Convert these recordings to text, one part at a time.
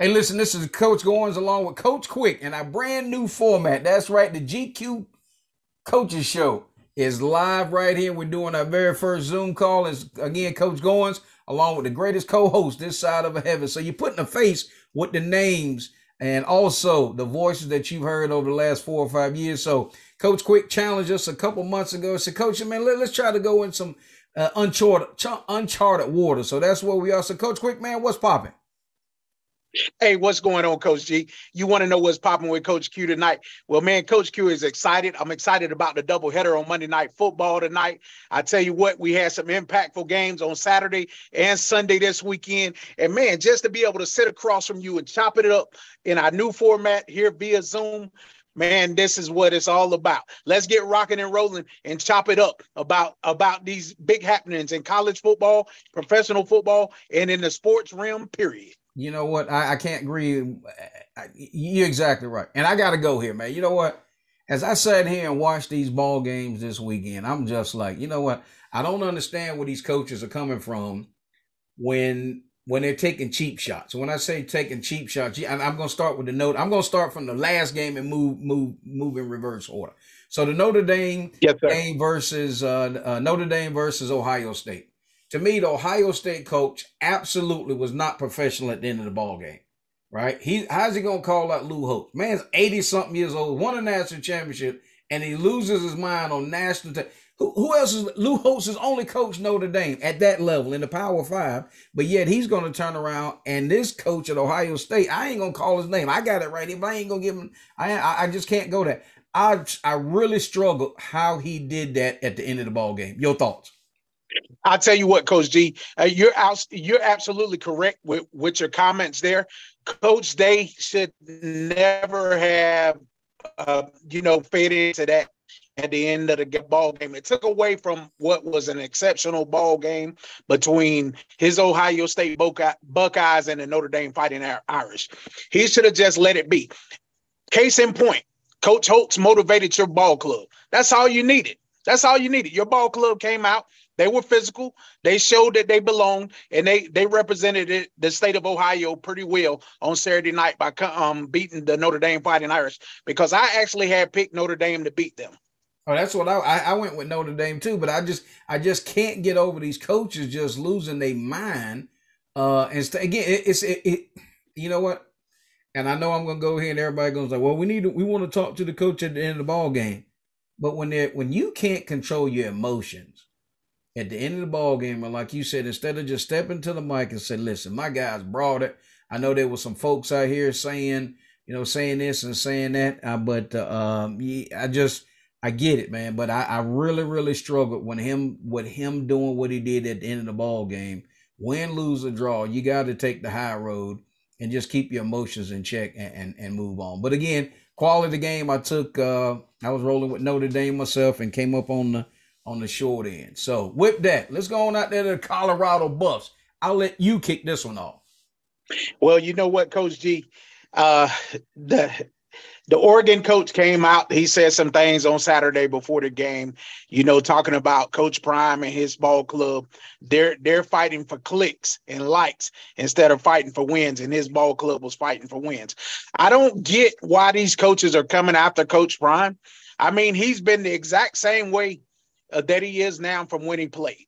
Hey, listen, this is Coach Goins along with Coach Quick and our brand new format. That's right, the GQ Coaches Show is live right here. We're doing our very first Zoom call. Is again Coach Goins along with the greatest co-host this side of heaven. So you're putting a face with the names and also the voices that you've heard over the last four or five years. So Coach Quick challenged us a couple months ago. Said, Coach, man, let, us try to go in some uh, uncharted uncharted water. So that's where we are. So Coach Quick, man, what's popping? Hey, what's going on, Coach G? You want to know what's popping with Coach Q tonight? Well, man, Coach Q is excited. I'm excited about the doubleheader on Monday Night Football tonight. I tell you what, we had some impactful games on Saturday and Sunday this weekend. And man, just to be able to sit across from you and chop it up in our new format here via Zoom, man this is what it's all about let's get rocking and rolling and chop it up about about these big happenings in college football professional football and in the sports realm period you know what? I, I can't agree. You're exactly right. And I got to go here, man. You know what? As I sat here and watched these ball games this weekend, I'm just like, you know what? I don't understand where these coaches are coming from when when they're taking cheap shots. When I say taking cheap shots, and I'm going to start with the note. I'm going to start from the last game and move move move in reverse order. So the Notre Dame yes, game versus uh, uh, Notre Dame versus Ohio State to me, the Ohio State coach absolutely was not professional at the end of the ball game. Right? He how's he gonna call out Lou Holtz? Man's 80 something years old, won a national championship, and he loses his mind on national t- who, who else is Lou Holtz only coach Notre Dame at that level in the Power Five, but yet he's to turn around and this coach at Ohio State, I ain't gonna call his name. I got it right here, but I ain't gonna give him. I I, I just can't go there. I I really struggle how he did that at the end of the ball game. Your thoughts? I'll tell you what, Coach G, uh, you're out, you're absolutely correct with, with your comments there. Coach They should never have, uh, you know, fed into that at the end of the ball game. It took away from what was an exceptional ball game between his Ohio State Buckeyes and the Notre Dame Fighting Irish. He should have just let it be. Case in point, Coach Holtz motivated your ball club. That's all you needed. That's all you needed. Your ball club came out, they were physical. They showed that they belonged, and they they represented it, the state of Ohio pretty well on Saturday night by um, beating the Notre Dame Fighting Irish. Because I actually had picked Notre Dame to beat them. Oh, that's what I, I went with Notre Dame too. But I just I just can't get over these coaches just losing their mind. Uh, and st- again, it, it's it, it, You know what? And I know I'm gonna go here, and everybody goes like, "Well, we need to, we want to talk to the coach at the end of the ball game." But when they when you can't control your emotions, at the end of the ball game, and like you said, instead of just stepping to the mic and say, "Listen, my guys brought it." I know there was some folks out here saying, you know, saying this and saying that, uh, but uh, um, I just I get it, man. But I, I really, really struggled when him with him doing what he did at the end of the ball game. Win, lose, or draw, you got to take the high road and just keep your emotions in check and, and, and move on. But again, quality game. I took. Uh, I was rolling with Notre Dame myself and came up on the on the short end. So with that, let's go on out there to the Colorado Buffs. I'll let you kick this one off. Well, you know what, Coach G, uh, the the Oregon coach came out. He said some things on Saturday before the game. You know, talking about Coach Prime and his ball club. They're they're fighting for clicks and likes instead of fighting for wins. And his ball club was fighting for wins. I don't get why these coaches are coming after Coach Prime. I mean, he's been the exact same way uh, that he is now from when he played.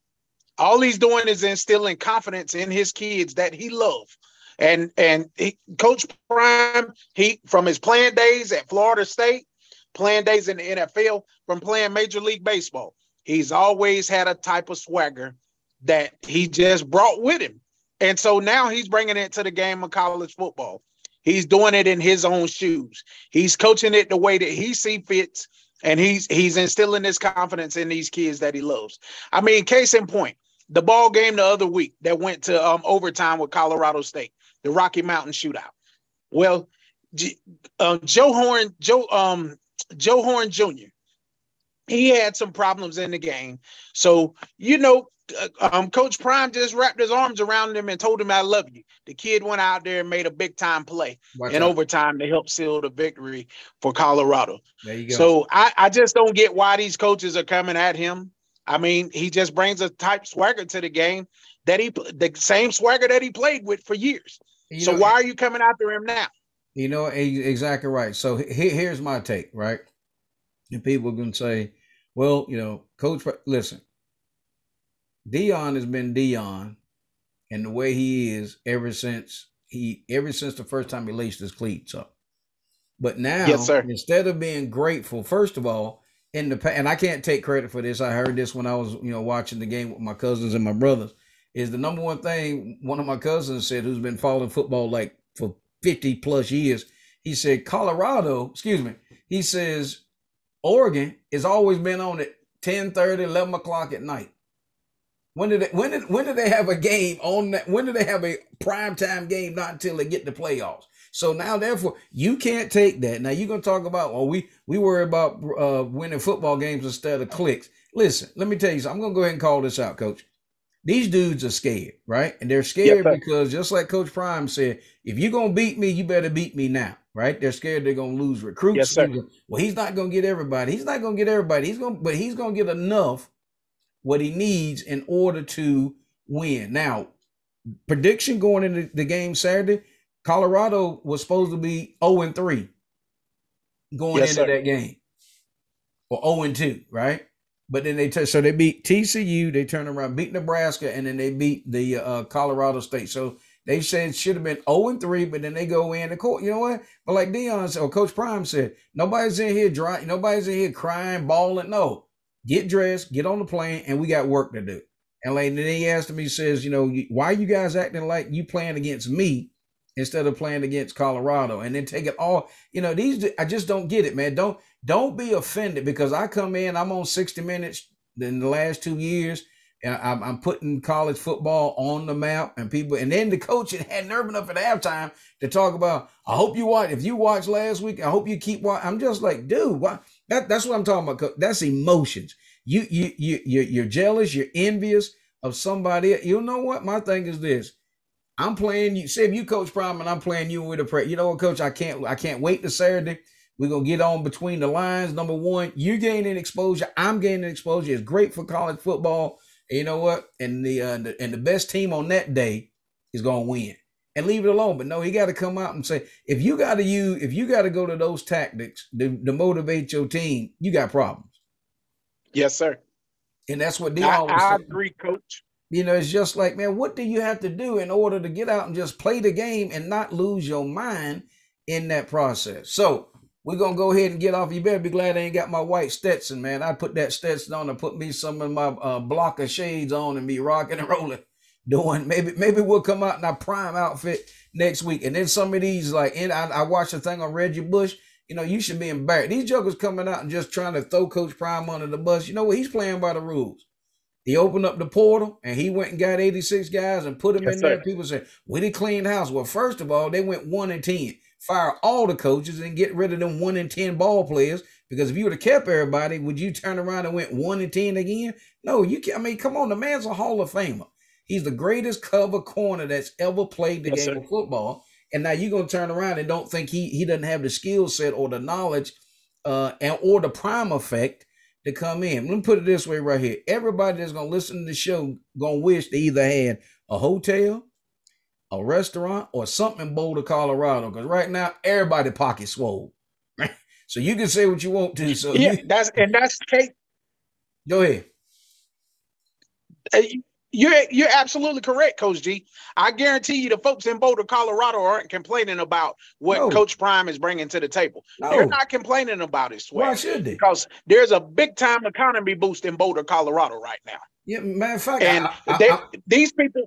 All he's doing is instilling confidence in his kids that he loves. And and he, Coach Prime, he from his playing days at Florida State, playing days in the NFL, from playing Major League Baseball, he's always had a type of swagger that he just brought with him. And so now he's bringing it to the game of college football. He's doing it in his own shoes. He's coaching it the way that he see fits and he's he's instilling this confidence in these kids that he loves. I mean, case in point, the ball game the other week that went to um, overtime with Colorado State, the Rocky Mountain Shootout. Well, uh, Joe Horn, Joe um, Joe Horn Jr. He had some problems in the game, so you know uh, um, Coach Prime just wrapped his arms around him and told him, "I love you." The kid went out there and made a big time play Watch in out. overtime to help seal the victory for Colorado. There you go. So I, I just don't get why these coaches are coming at him. I mean, he just brings a type swagger to the game that he the same swagger that he played with for years. You so know, why are you coming after him now? You know, exactly right. So here's my take, right? And people can say, well, you know, coach, listen, Deion has been Deion, and the way he is ever since he ever since the first time he laced his cleats up. But now, yes, sir. instead of being grateful, first of all, in the and I can't take credit for this. I heard this when I was, you know, watching the game with my cousins and my brothers. Is the number one thing one of my cousins said, who's been following football like for 50 plus years. He said, Colorado, excuse me, he says, Oregon has always been on at 10 30, 11 o'clock at night. When did they, when did when did they have a game on that? When did they have a prime time game? Not until they get the playoffs. So now, therefore, you can't take that. Now you're gonna talk about, well, we we worry about uh, winning football games instead of clicks. Listen, let me tell you something. I'm gonna go ahead and call this out, Coach. These dudes are scared, right? And they're scared yep, because just like Coach Prime said, if you're gonna beat me, you better beat me now, right? They're scared they're gonna lose recruits. Yes, sir. Well, he's not gonna get everybody. He's not gonna get everybody. He's gonna, but he's gonna get enough what he needs in order to win. Now, prediction going into the game Saturday, Colorado was supposed to be 0 and 3 going yes, into sir. that game. Or 0 and 2, right? But then they t- so they beat TCU, they turn around, beat Nebraska, and then they beat the uh, Colorado State. So they said should have been 0 and 3, but then they go in the court. You know what? But like Deion or Coach Prime said, nobody's in here dry, nobody's in here crying, bawling. No. Get dressed, get on the plane, and we got work to do. And like then he asked me, says, you know, why you guys acting like you playing against me instead of playing against Colorado? And then take it all, you know, these I just don't get it, man. Don't don't be offended because I come in, I'm on 60 minutes in the last two years, and I'm, I'm putting college football on the map, and people, and then the coach had nerve enough at halftime to talk about. I hope you watch. If you watched last week, I hope you keep watching. I'm just like, dude, why? That, that's what I'm talking about. That's emotions. You you you you you're jealous. You're envious of somebody. You know what? My thing is this. I'm playing you. Say if you coach Prime and I'm playing you with a prayer. You know what, coach? I can't I can't wait to Saturday we're gonna get on between the lines. Number one, you're gaining exposure. I'm gaining exposure. It's great for college football. And you know what? And the, uh, the and the best team on that day is gonna win. And leave it alone. But no, he got to come out and say, if you got to use, if you got to go to those tactics to, to, motivate your team, you got problems. Yes, sir. And that's what they I, I agree, coach. You know, it's just like, man, what do you have to do in order to get out and just play the game and not lose your mind in that process? So we're gonna go ahead and get off. You better be glad I ain't got my white Stetson, man. I put that Stetson on and put me some of my uh, block of shades on and be rocking and rolling. Doing maybe maybe we'll come out in our prime outfit next week. And then some of these like and I, I watched a thing on Reggie Bush. You know, you should be embarrassed. These jokers coming out and just trying to throw Coach Prime under the bus. You know what? He's playing by the rules. He opened up the portal and he went and got 86 guys and put them yes, in there. People say, we did clean house. Well, first of all, they went one and 10 fire all the coaches and get rid of them one in ten ball players. Because if you would have kept everybody, would you turn around and went one in ten again? No, you can't. I mean, come on, the man's a Hall of Famer. He's the greatest cover corner that's ever played the yes, game sir. of football. And now you're gonna turn around and don't think he he doesn't have the skill set or the knowledge uh and or the prime effect to come in. Let me put it this way right here. Everybody that's gonna listen to the show gonna wish they either had a hotel, a restaurant, or something in Boulder, Colorado. Because right now, everybody pocket swole. so you can say what you want to. So yeah, you, that's and that's Kate. Go ahead. You're you're absolutely correct, Coach G. I guarantee you, the folks in Boulder, Colorado, aren't complaining about what no. Coach Prime is bringing to the table. No. They're not complaining about it. Swear. Why should they? Because there's a big time economy boost in Boulder, Colorado, right now. Yeah, matter of fact, and I, I, they, I, these people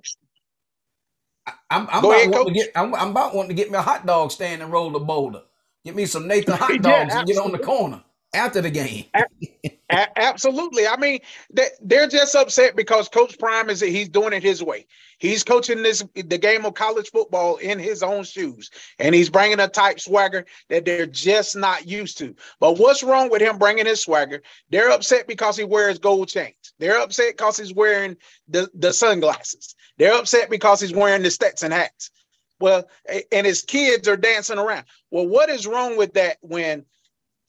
I'm, I'm about ahead, wanting to get I'm, I'm, about wanting to get me a hot dog stand and roll the boulder. Get me some Nathan hot dogs yeah, and get on the corner after the game. a- absolutely. I mean, they, they're just upset because Coach Prime is he's doing it his way. He's coaching this the game of college football in his own shoes, and he's bringing a type swagger that they're just not used to. But what's wrong with him bringing his swagger? They're upset because he wears gold chains. They're upset because he's wearing the, the sunglasses. They're upset because he's wearing the Stetson hats. Well, and his kids are dancing around. Well, what is wrong with that when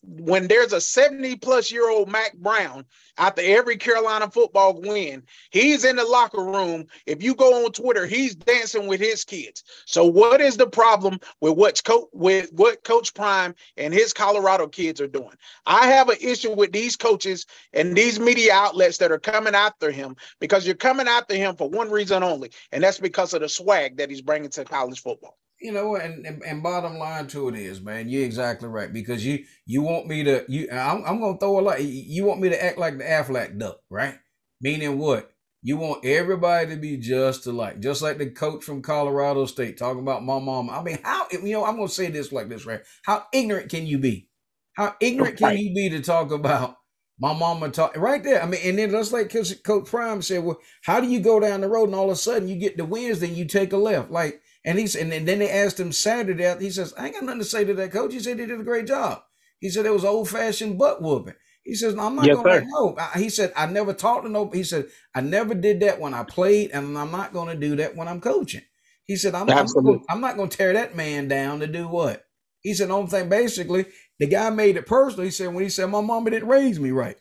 when there's a 70 plus year old Mack Brown after every Carolina football win, he's in the locker room. If you go on Twitter, he's dancing with his kids. So what is the problem with what's co- with what Coach Prime and his Colorado kids are doing? I have an issue with these coaches and these media outlets that are coming after him because you're coming after him for one reason only, and that's because of the swag that he's bringing to college football you know, and, and, and bottom line to it is, man, you're exactly right because you you want me to you. I'm, I'm gonna throw a lot. You want me to act like the Aflac duck, right? Meaning what? You want everybody to be just alike, just like the coach from Colorado State talking about my mom. I mean, how you know? I'm gonna say this like this, right? How ignorant can you be? How ignorant can you be to talk about my mama talk right there? I mean, and then just like Coach Prime said, well, how do you go down the road and all of a sudden you get the wins, then you take a left, like and he's and then they asked him Saturday. He says, "I ain't got nothing to say to that coach." He said he did a great job. He said it was old fashioned butt whooping. He says, "I'm not yes, gonna sir. no." He said, "I never talked to no." He said, "I never did that when I played, and I'm not going to do that when I'm coaching." He said, "I'm, not, I'm not going to tear that man down to do what." He said, "The only thing, basically, the guy made it personal." He said, "When he said my mama didn't raise me right."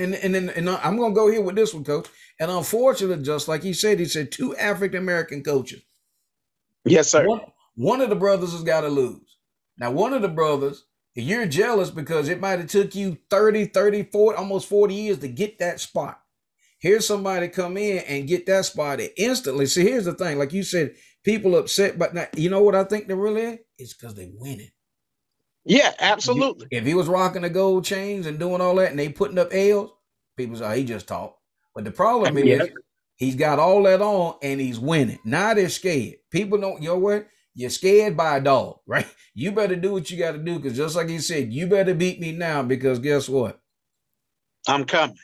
And and then and uh, I'm gonna go here with this one, coach. And unfortunately, just like he said, he said two African American coaches Yes, sir. One, one of the brothers has got to lose. Now, one of the brothers, you're jealous because it might have took you 30, 30, 40, almost 40 years to get that spot. Here's somebody come in and get that spot instantly. See, here's the thing. Like you said, people upset, but not, you know what I think they really is? It's because they winning. Yeah, absolutely. If he was rocking the gold chains and doing all that and they putting up L's, people say, oh, he just talked. But the problem yeah. is He's got all that on and he's winning. Now they're scared. People don't, you know what? You're scared by a dog, right? You better do what you got to do because just like he said, you better beat me now because guess what? I'm coming.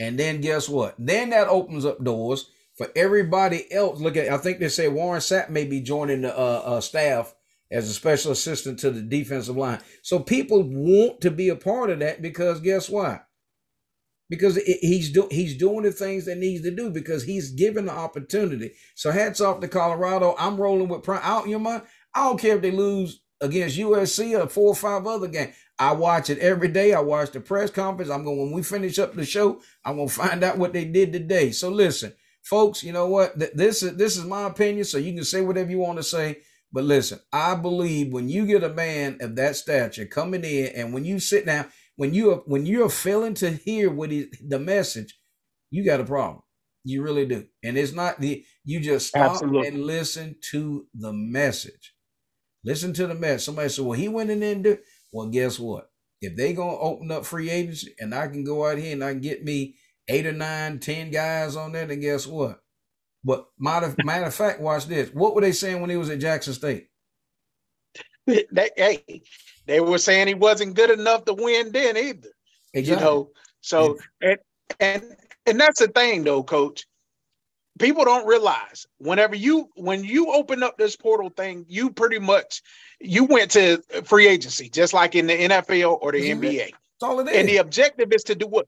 And then guess what? Then that opens up doors for everybody else. Look at, I think they say Warren Sapp may be joining the uh, uh, staff as a special assistant to the defensive line. So people want to be a part of that because guess what? Because it, he's do, he's doing the things that needs to do because he's given the opportunity. So hats off to Colorado. I'm rolling with prime. I don't, you know, I don't care if they lose against USC or four or five other games. I watch it every day. I watch the press conference. I'm going when we finish up the show. I'm going to find out what they did today. So listen, folks. You know what? This is this is my opinion. So you can say whatever you want to say. But listen, I believe when you get a man of that stature coming in, and when you sit down when you are when you're failing to hear what is the message, you got a problem. You really do. And it's not the you just stop Absolutely. and listen to the message. Listen to the message. Somebody said, Well, he went in there and did well, guess what? If they gonna open up free agency and I can go out here and I can get me eight or nine, ten guys on there, then guess what? But matter, matter of fact, watch this. What were they saying when he was at Jackson State? They, hey, they were saying he wasn't good enough to win then either. Exactly. You know, so and and and that's the thing though, coach. People don't realize whenever you when you open up this portal thing, you pretty much you went to free agency, just like in the NFL or the. NBA. That's all it is. And the objective is to do what?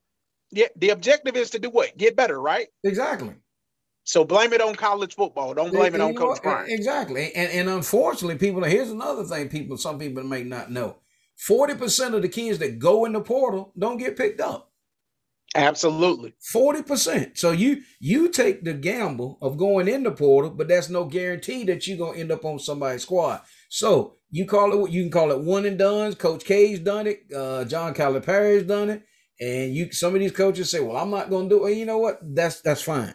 Yeah, the objective is to do what? Get better, right? Exactly. So blame it on college football. Don't blame it on Coach Prime. Exactly. And and unfortunately, people here's another thing people some people may not know. 40% of the kids that go in the portal don't get picked up. Absolutely. 40%. So you you take the gamble of going in the portal, but that's no guarantee that you're gonna end up on somebody's squad. So you call it you can call it one and done. Coach K's done it, uh, John Calipari's done it. And you some of these coaches say, Well, I'm not gonna do it. Well, you know what? That's that's fine.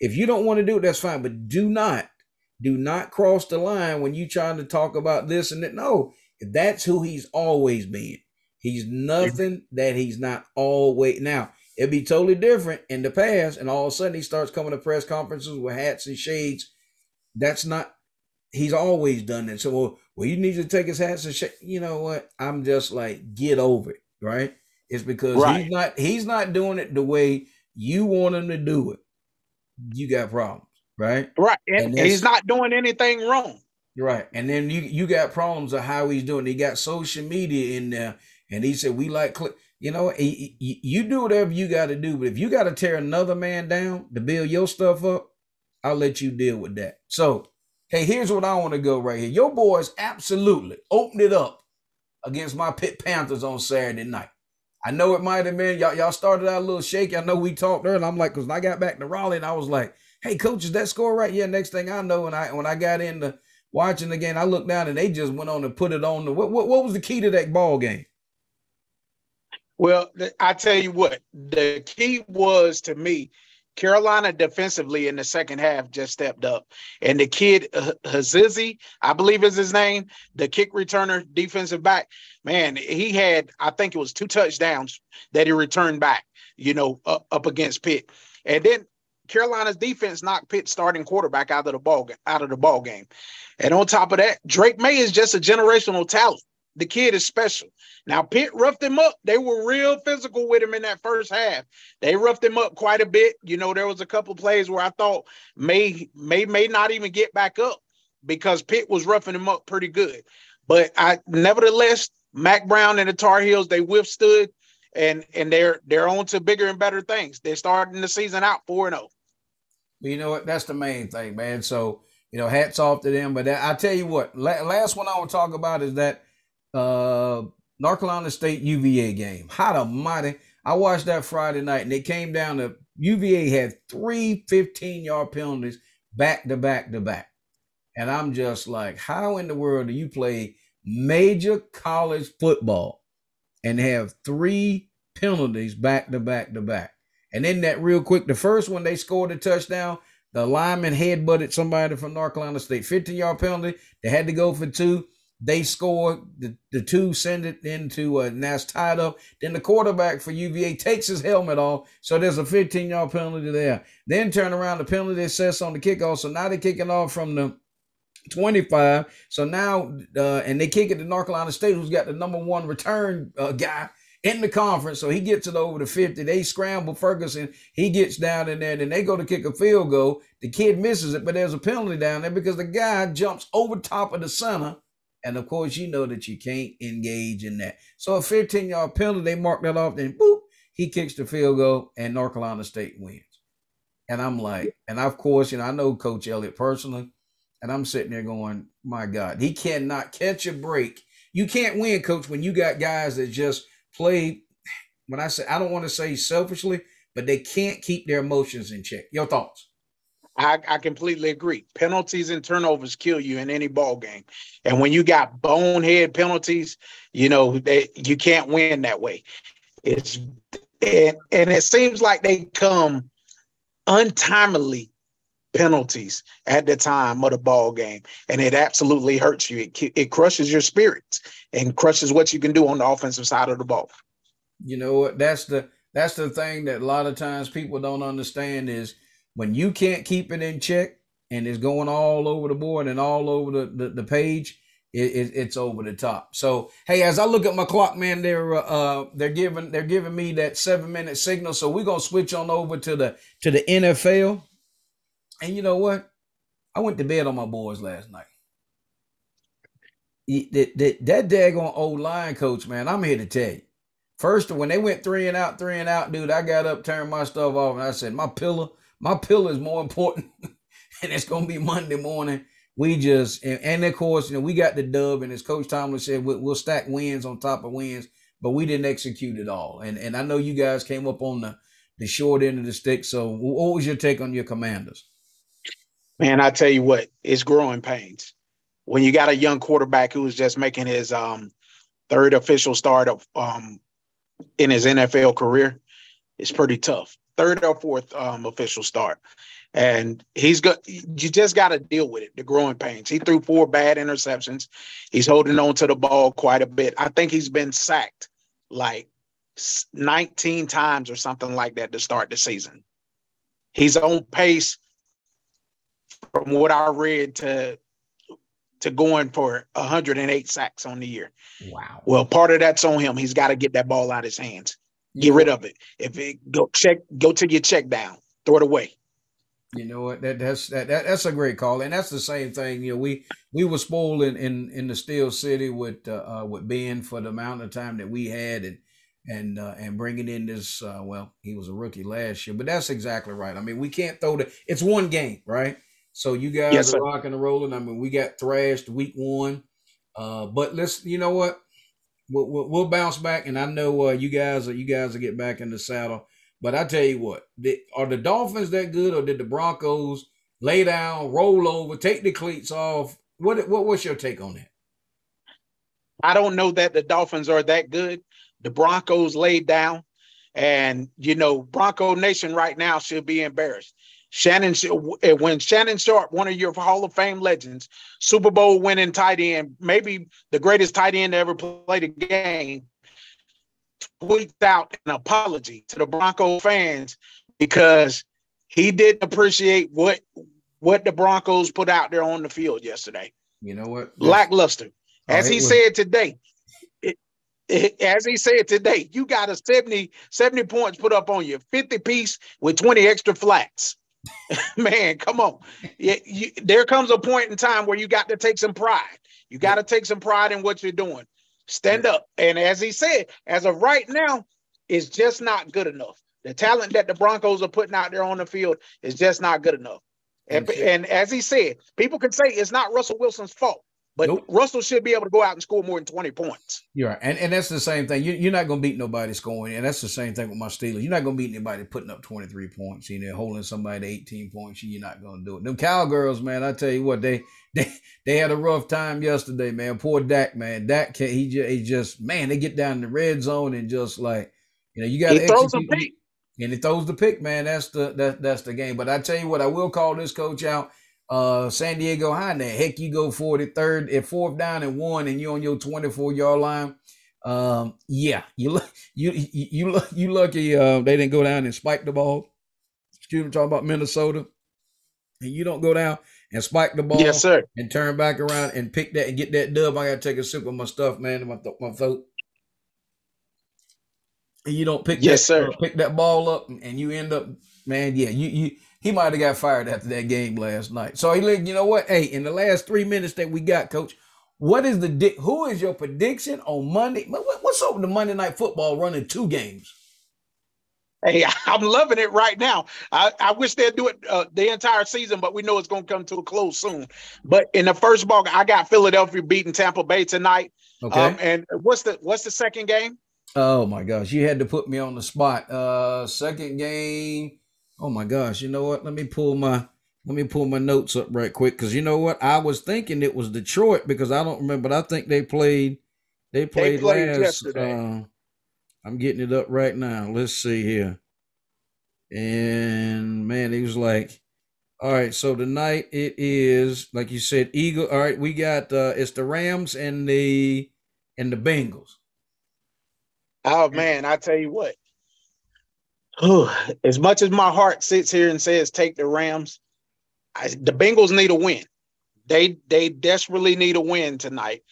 If you don't want to do it, that's fine. But do not, do not cross the line when you trying to talk about this and that. No, that's who he's always been. He's nothing that he's not always. Now, it'd be totally different in the past, and all of a sudden he starts coming to press conferences with hats and shades. That's not. He's always done that. So, well, well you need to take his hats and shades. You know what? I'm just like, get over it, right? It's because right. he's not. He's not doing it the way you want him to do it you got problems, right? Right. And, and he's not doing anything wrong. Right. And then you you got problems of how he's doing. He got social media in there, and he said we like click. you know he, he, you do whatever you got to do, but if you got to tear another man down to build your stuff up, I'll let you deal with that. So hey, here's what I want to go right here. Your boys absolutely opened it up against my Pitt Panthers on Saturday night. I know it might have been y'all. Y'all started out a little shaky. I know we talked there, and I'm like, because I got back to Raleigh, and I was like, "Hey, coach, is that score right?" Yeah. Next thing I know, when I when I got into watching the game, I looked down, and they just went on to put it on the. What what, what was the key to that ball game? Well, I tell you what, the key was to me Carolina defensively in the second half just stepped up. And the kid, Hazizi, I believe is his name, the kick returner, defensive back, man, he had, I think it was two touchdowns that he returned back, you know, up, against Pitt. And then Carolina's defense knocked Pitt starting quarterback out of the ball out of the ball game. And on top of that, Drake Maye is just a generational talent. The kid is special. Now Pitt roughed him up. They were real physical with him in that first half. They roughed him up quite a bit. You know, there was a couple plays where I thought may may may not even get back up because Pitt was roughing him up pretty good. But I nevertheless, Mack Brown and the Tar Heels they withstood and and they're they're on to bigger and better things. They're starting the season out 4 0. You know what? That's the main thing, man. So, you know, hats off to them. But I tell you what, last one I want to talk about is that uh North Carolina State UVA game. How the mighty. I watched that Friday night and it came down to UVA had three 15 yard penalties back to back to back. And I'm just like, how in the world do you play major college football and have three penalties back to back to back? And then that real quick, the first one they scored a touchdown, the lineman head butted somebody from North Carolina State, 15 yard penalty. They had to go for two. They score the, the two, send it into uh, and that's tied up. Then the quarterback for UVA takes his helmet off, so there's a 15 yard penalty there. Then turn around the penalty sets on the kickoff. So now they're kicking off from the 25. So now, uh, and they kick it to North Carolina State, who's got the number one return uh, guy in the conference. So he gets it over to 50. They scramble Ferguson. He gets down in there. Then they go to kick a field goal. The kid misses it, but there's a penalty down there because the guy jumps over top of the center and of course, you know that you can't engage in that. So a 15 yard penalty, they mark that off, then boop, he kicks the field goal, and North Carolina State wins. And I'm like, and of course, you know, I know Coach Elliott personally, and I'm sitting there going, my God, he cannot catch a break. You can't win, coach, when you got guys that just play. When I say, I don't want to say selfishly, but they can't keep their emotions in check. Your thoughts? I, I completely agree. Penalties and turnovers kill you in any ball game, and when you got bonehead penalties, you know they you can't win that way. It's and and it seems like they come untimely penalties at the time of the ball game, and it absolutely hurts you. It it crushes your spirits and crushes what you can do on the offensive side of the ball. You know what? That's the that's the thing that a lot of times people don't understand is when you can't keep it in check and it's going all over the board and all over the, the, the page, it, it, it's over the top. So hey, as I look at my clock, man, they're uh they're giving they're giving me that seven minute signal. So we're gonna switch on over to the to the NFL. And you know what? I went to bed on my boys last night. That, that, that daggone old line coach, man, I'm here to tell you. First, when they went three and out, three and out, dude, I got up, turned my stuff off, and I said, my pillow my pill is more important, and it's gonna be Monday morning. We just and, and, of course, you know, we got the dub, and as Coach Tomlin said, we'll, we'll stack wins on top of wins, but we didn't execute it all. And and I know you guys came up on the the short end of the stick. So, what was your take on your Commanders? Man, I tell you what, it's growing pains when you got a young quarterback who's just making his um, third official start of um, in his NFL career. It's pretty tough third or fourth um, official start. And he's got you just got to deal with it, the growing pains. He threw four bad interceptions. He's holding on to the ball quite a bit. I think he's been sacked like 19 times or something like that to start the season. He's on pace from what I read to to going for 108 sacks on the year. Wow. Well, part of that's on him. He's got to get that ball out of his hands. Get rid of it. If it go check, go to your check down, throw it away. You know what? That that's that, that that's a great call, and that's the same thing. You know, we we were spoiled in in, in the Steel City with uh, uh, with Ben for the amount of time that we had, and and uh, and bringing in this. Uh, well, he was a rookie last year, but that's exactly right. I mean, we can't throw the. It's one game, right? So you guys yes, are rocking and rolling. I mean, we got thrashed week one, uh, but let's. You know what? We'll, we'll, bounce back, and I know uh, you guys you guys will get back in the saddle. But I tell you what, are the Dolphins that good, or did the Broncos lay down, roll over, take the cleats off? What what what's your take on that? I don't know that the Dolphins are that good. The Broncos laid down, and you know Bronco Nation right now should be embarrassed. Shannon, eh, when Shannon Sharpe, one of your Hall of Fame legends, Super Bowl winning tight end, maybe the greatest tight end to ever play the game, tweets out an apology to the Bronco fans because he didn't appreciate what what the Broncos put out there on the field yesterday. You know what? Lackluster. As he was- said today, as he said today, you got a 70, 70 points put up on you, 50 piece with 20 extra flats. Man, come on. Yeah, you, there comes a point in time where you got to take some pride. You got to take some pride in what you're doing. Stand up. And as he said, as of right now, it's just not good enough. The talent that the Broncos are putting out there on the field is just not good enough. And, and as he said, people can say it's not Russell Wilson's fault. But nope. Russell should be able to go out and score more than 20 points. You're right. And, and that's the same thing. You, are not going to beat nobody scoring. And that's the same thing with my Steelers. You're not going to beat anybody putting up 23 points. You know, holding somebody to 18 points. You're not going to do it. Them Cowgirls, man, I tell you what, they they they had a rough time yesterday, man. Poor Dak, man. Dak, he just, he just man, they get down in the red zone and just like, you know, you got to execute. And he throws the pick, man. That's the that, that's the game. But I tell you what, I will call this coach out uh, San Diego High. Now, heck, you go for the third at fourth down and one, and you're on your 24 yard line. Um, yeah, you you you you, you lucky uh, they didn't go down and spike the ball. Excuse me, talking about Minnesota, and you don't go down and spike the ball, yes, sir, and turn back around and pick that and get that dub. I gotta take a sip of my stuff, man, my th- my throat. And you don't pick yes, that, sir. Pick that ball up, and you end up, man. Yeah, you you he might have got fired after that game last night. So he, you know what? Hey, in the last three minutes that we got, Coach, what is the who is your prediction on Monday? What's up with the Monday Night Football running two games? Hey, I'm loving it right now. I, I wish they'd do it uh, the entire season, but we know it's going to come to a close soon. But in the first ball, I got Philadelphia beating Tampa Bay tonight. Okay. Um, and what's the what's the second game? Oh my gosh, you had to put me on the spot. Uh, second game. Oh my gosh, you know what? Let me pull my let me pull my notes up right quick because you know what? I was thinking it was Detroit because I don't remember, but I think they played they played, they played last yesterday. Uh, I'm getting it up right now. Let's see here. And man, he was like, all right, so tonight it is like you said, Eagle. All right, we got uh it's the Rams and the and the Bengals. Oh man, I tell you what, as much as my heart sits here and says take the Rams, I, the Bengals need a win. They they desperately need a win tonight.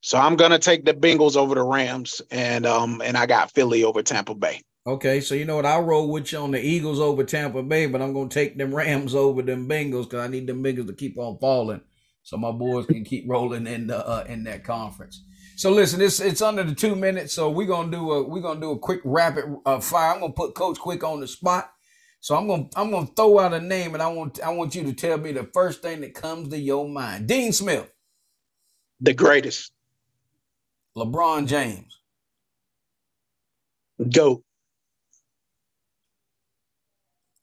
So I'm gonna take the Bengals over the Rams, and um and I got Philly over Tampa Bay. Okay, so you know what? I'll roll with you on the Eagles over Tampa Bay, but I'm gonna take them Rams over them Bengals because I need them Bengals to keep on falling, so my boys can keep rolling in the uh, in that conference. So listen, it's it's under the two minutes, so we're gonna do a we're gonna do a quick rapid uh, fire. I'm gonna put Coach Quick on the spot. So I'm gonna I'm gonna throw out a name, and I want I want you to tell me the first thing that comes to your mind. Dean Smith, the greatest. LeBron James, go.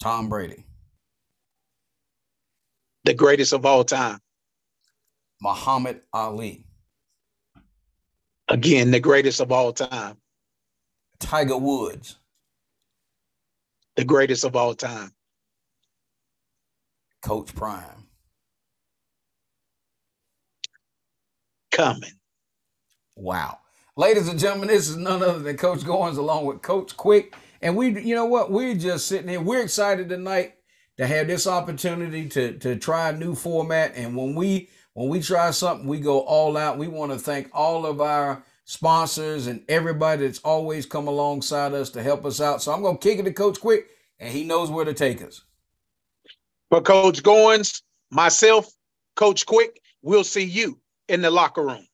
Tom Brady, the greatest of all time. Muhammad Ali. Again, the greatest of all time. Tiger Woods. The greatest of all time. Coach Prime. Coming. Wow. Ladies and gentlemen, this is none other than Coach Goins along with Coach Quick. And we, you know what? We're just sitting here. We're excited tonight to have this opportunity to, to try a new format. And when we when we try something, we go all out. We want to thank all of our sponsors and everybody that's always come alongside us to help us out. So I'm going to kick it to Coach Quick, and he knows where to take us. For Coach Goins, myself, Coach Quick, we'll see you in the locker room.